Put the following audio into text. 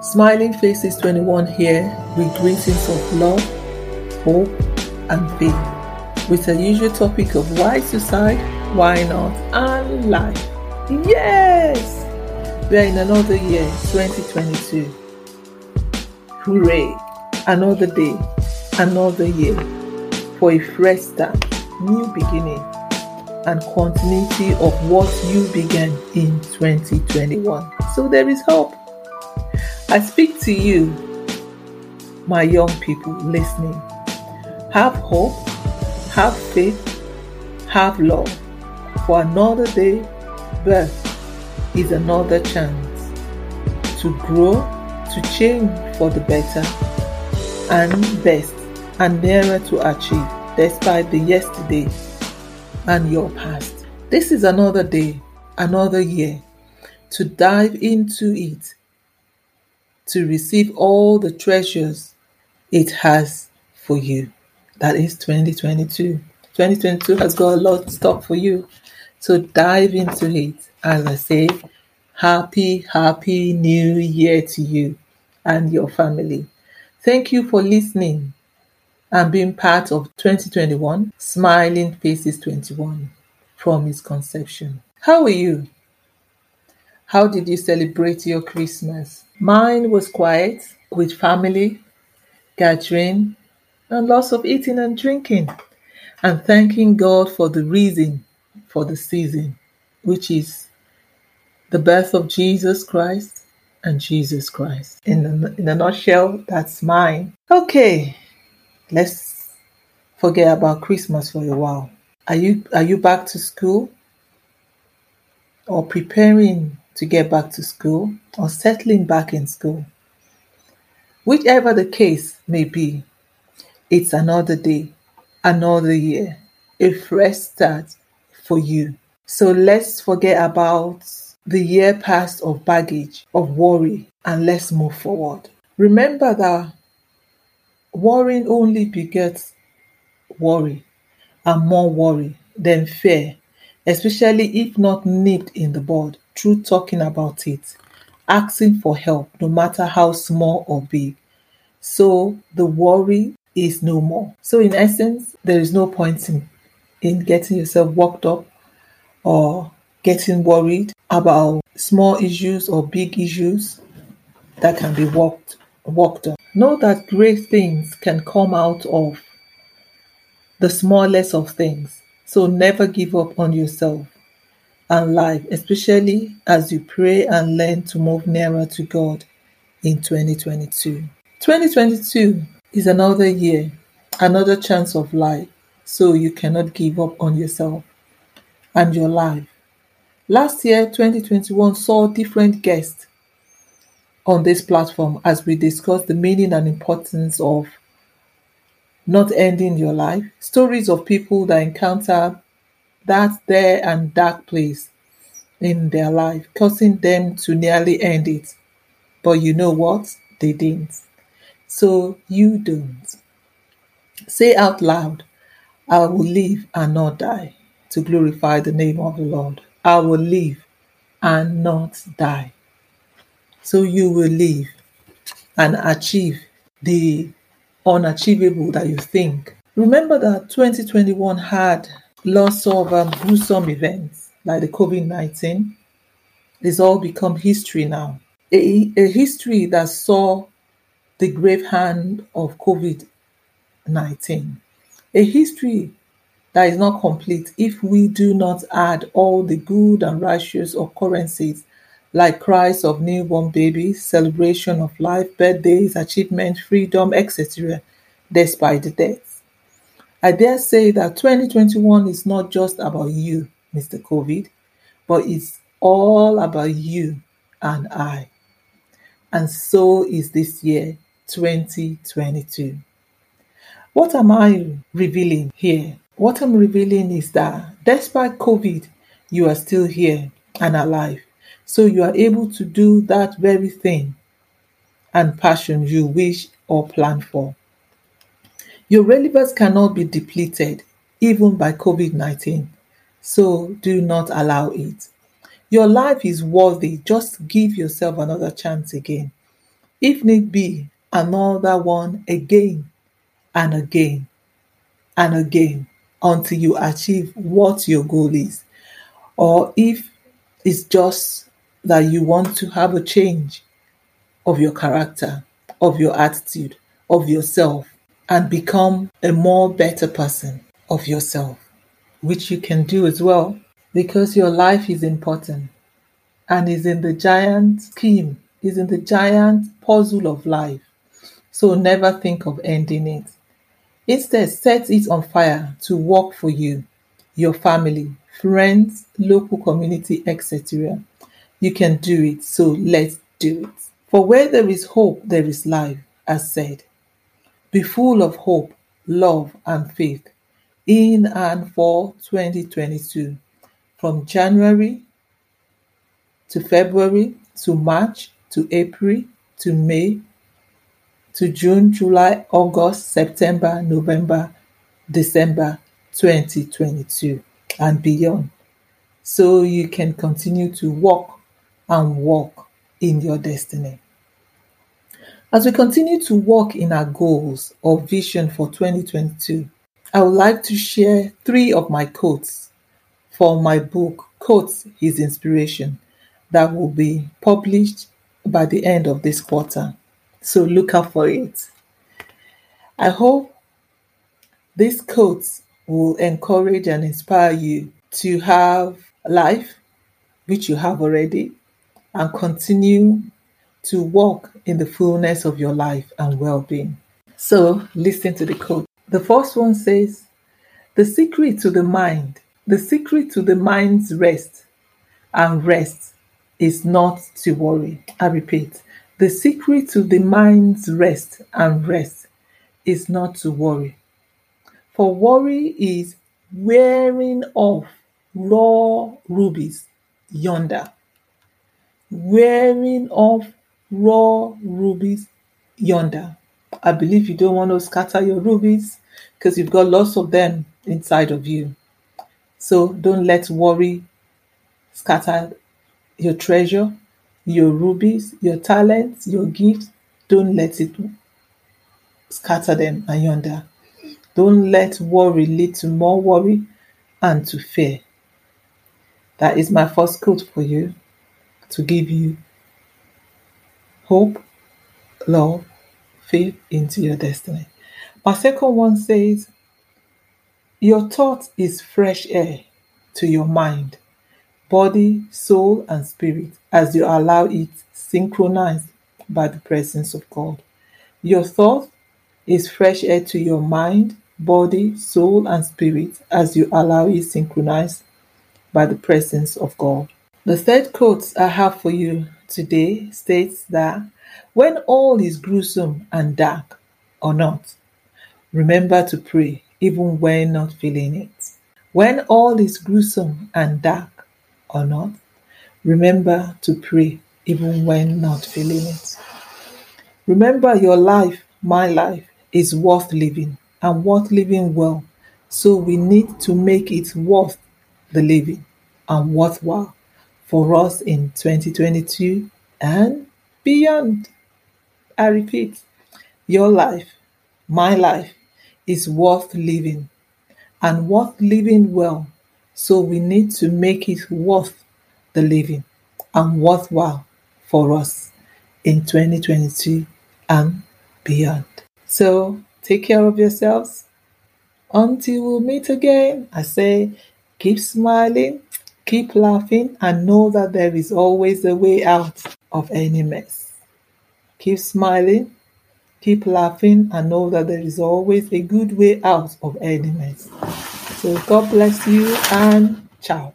Smiling Faces 21 here with greetings of love, hope, and faith with the usual topic of why suicide, why not, and life. Yes! We are in another year, 2022. Hooray! Another day, another year for a fresh start, new beginning, and continuity of what you began in 2021. So there is hope. I speak to you, my young people listening. Have hope, have faith, have love. For another day, birth is another chance to grow, to change for the better and best and nearer to achieve despite the yesterday and your past. This is another day, another year to dive into it to receive all the treasures it has for you. That is 2022. 2022 has got a lot stock for you. So dive into it. As I say, happy, happy new year to you and your family. Thank you for listening and being part of 2021 Smiling Faces 21 from its conception. How are you? How did you celebrate your Christmas? Mine was quiet with family, gathering, and lots of eating and drinking, and thanking God for the reason for the season, which is the birth of Jesus Christ and Jesus Christ. In a, in a nutshell, that's mine. Okay, let's forget about Christmas for a while. Are you are you back to school or preparing to get back to school or settling back in school. Whichever the case may be, it's another day, another year, a fresh start for you. So let's forget about the year past of baggage, of worry, and let's move forward. Remember that worrying only begets worry and more worry than fear, especially if not nipped in the bud through talking about it, asking for help, no matter how small or big. So the worry is no more. So, in essence, there is no point in, in getting yourself worked up or getting worried about small issues or big issues that can be worked worked on. Know that great things can come out of the smallest of things. So never give up on yourself and life, especially as you pray and learn to move nearer to God in 2022. 2022 is another year, another chance of life, so you cannot give up on yourself and your life. Last year, 2021, saw different guests on this platform as we discuss the meaning and importance of not ending your life, stories of people that encounter that there and dark place in their life, causing them to nearly end it. But you know what? They didn't. So you don't. Say out loud, I will live and not die to glorify the name of the Lord. I will live and not die. So you will live and achieve the unachievable that you think. Remember that 2021 had lots of um, gruesome events like the COVID 19. It's all become history now. A, a history that saw the grave hand of COVID 19. A history that is not complete if we do not add all the good and righteous occurrences like cries of newborn babies, celebration of life, birthdays, achievement, freedom, etc., despite the death. I dare say that 2021 is not just about you, Mr. COVID, but it's all about you and I. And so is this year, 2022. What am I revealing here? What I'm revealing is that despite COVID, you are still here and alive. So you are able to do that very thing and passion you wish or plan for. Your relevance cannot be depleted even by COVID 19. So do not allow it. Your life is worthy. Just give yourself another chance again. If need be, another one again and again and again until you achieve what your goal is. Or if it's just that you want to have a change of your character, of your attitude, of yourself, and become a more better person of yourself, which you can do as well because your life is important and is in the giant scheme, is in the giant puzzle of life. So never think of ending it. Instead, set it on fire to work for you, your family, friends, local community, etc. You can do it, so let's do it. For where there is hope, there is life, as said. Be full of hope, love, and faith in and for 2022 from January to February to March to April to May to June, July, August, September, November, December 2022 and beyond. So you can continue to walk and walk in your destiny. As we continue to walk in our goals or vision for 2022, I would like to share three of my quotes for my book, Quotes His Inspiration, that will be published by the end of this quarter. So look out for it. I hope these quotes will encourage and inspire you to have life, which you have already, and continue to walk in the fullness of your life and well being. So, listen to the quote. The first one says, The secret to the mind, the secret to the mind's rest and rest is not to worry. I repeat, the secret to the mind's rest and rest is not to worry. For worry is wearing off raw rubies yonder. Wearing off raw rubies yonder. I believe you don't want to scatter your rubies because you've got lots of them inside of you. So don't let worry scatter your treasure your rubies, your talents, your gifts. Don't let it scatter them yonder. Don't let worry lead to more worry and to fear. That is my first quote for you to give you hope, love, faith into your destiny. My second one says, Your thought is fresh air to your mind body, soul, and spirit as you allow it synchronized by the presence of God. Your thought is fresh air to your mind, body, soul, and spirit as you allow it synchronized by the presence of God. The third quote I have for you today states that when all is gruesome and dark or not, remember to pray even when not feeling it. When all is gruesome and dark or not, remember to pray even when not feeling it. Remember, your life, my life, is worth living and worth living well. So we need to make it worth the living and worthwhile for us in 2022 and beyond. I repeat, your life, my life, is worth living and worth living well so we need to make it worth the living and worthwhile for us in 2022 and beyond. So take care of yourselves. Until we meet again, I say keep smiling, keep laughing, and know that there is always a way out of any mess. Keep smiling, keep laughing, and know that there is always a good way out of any mess. So God bless you and ciao.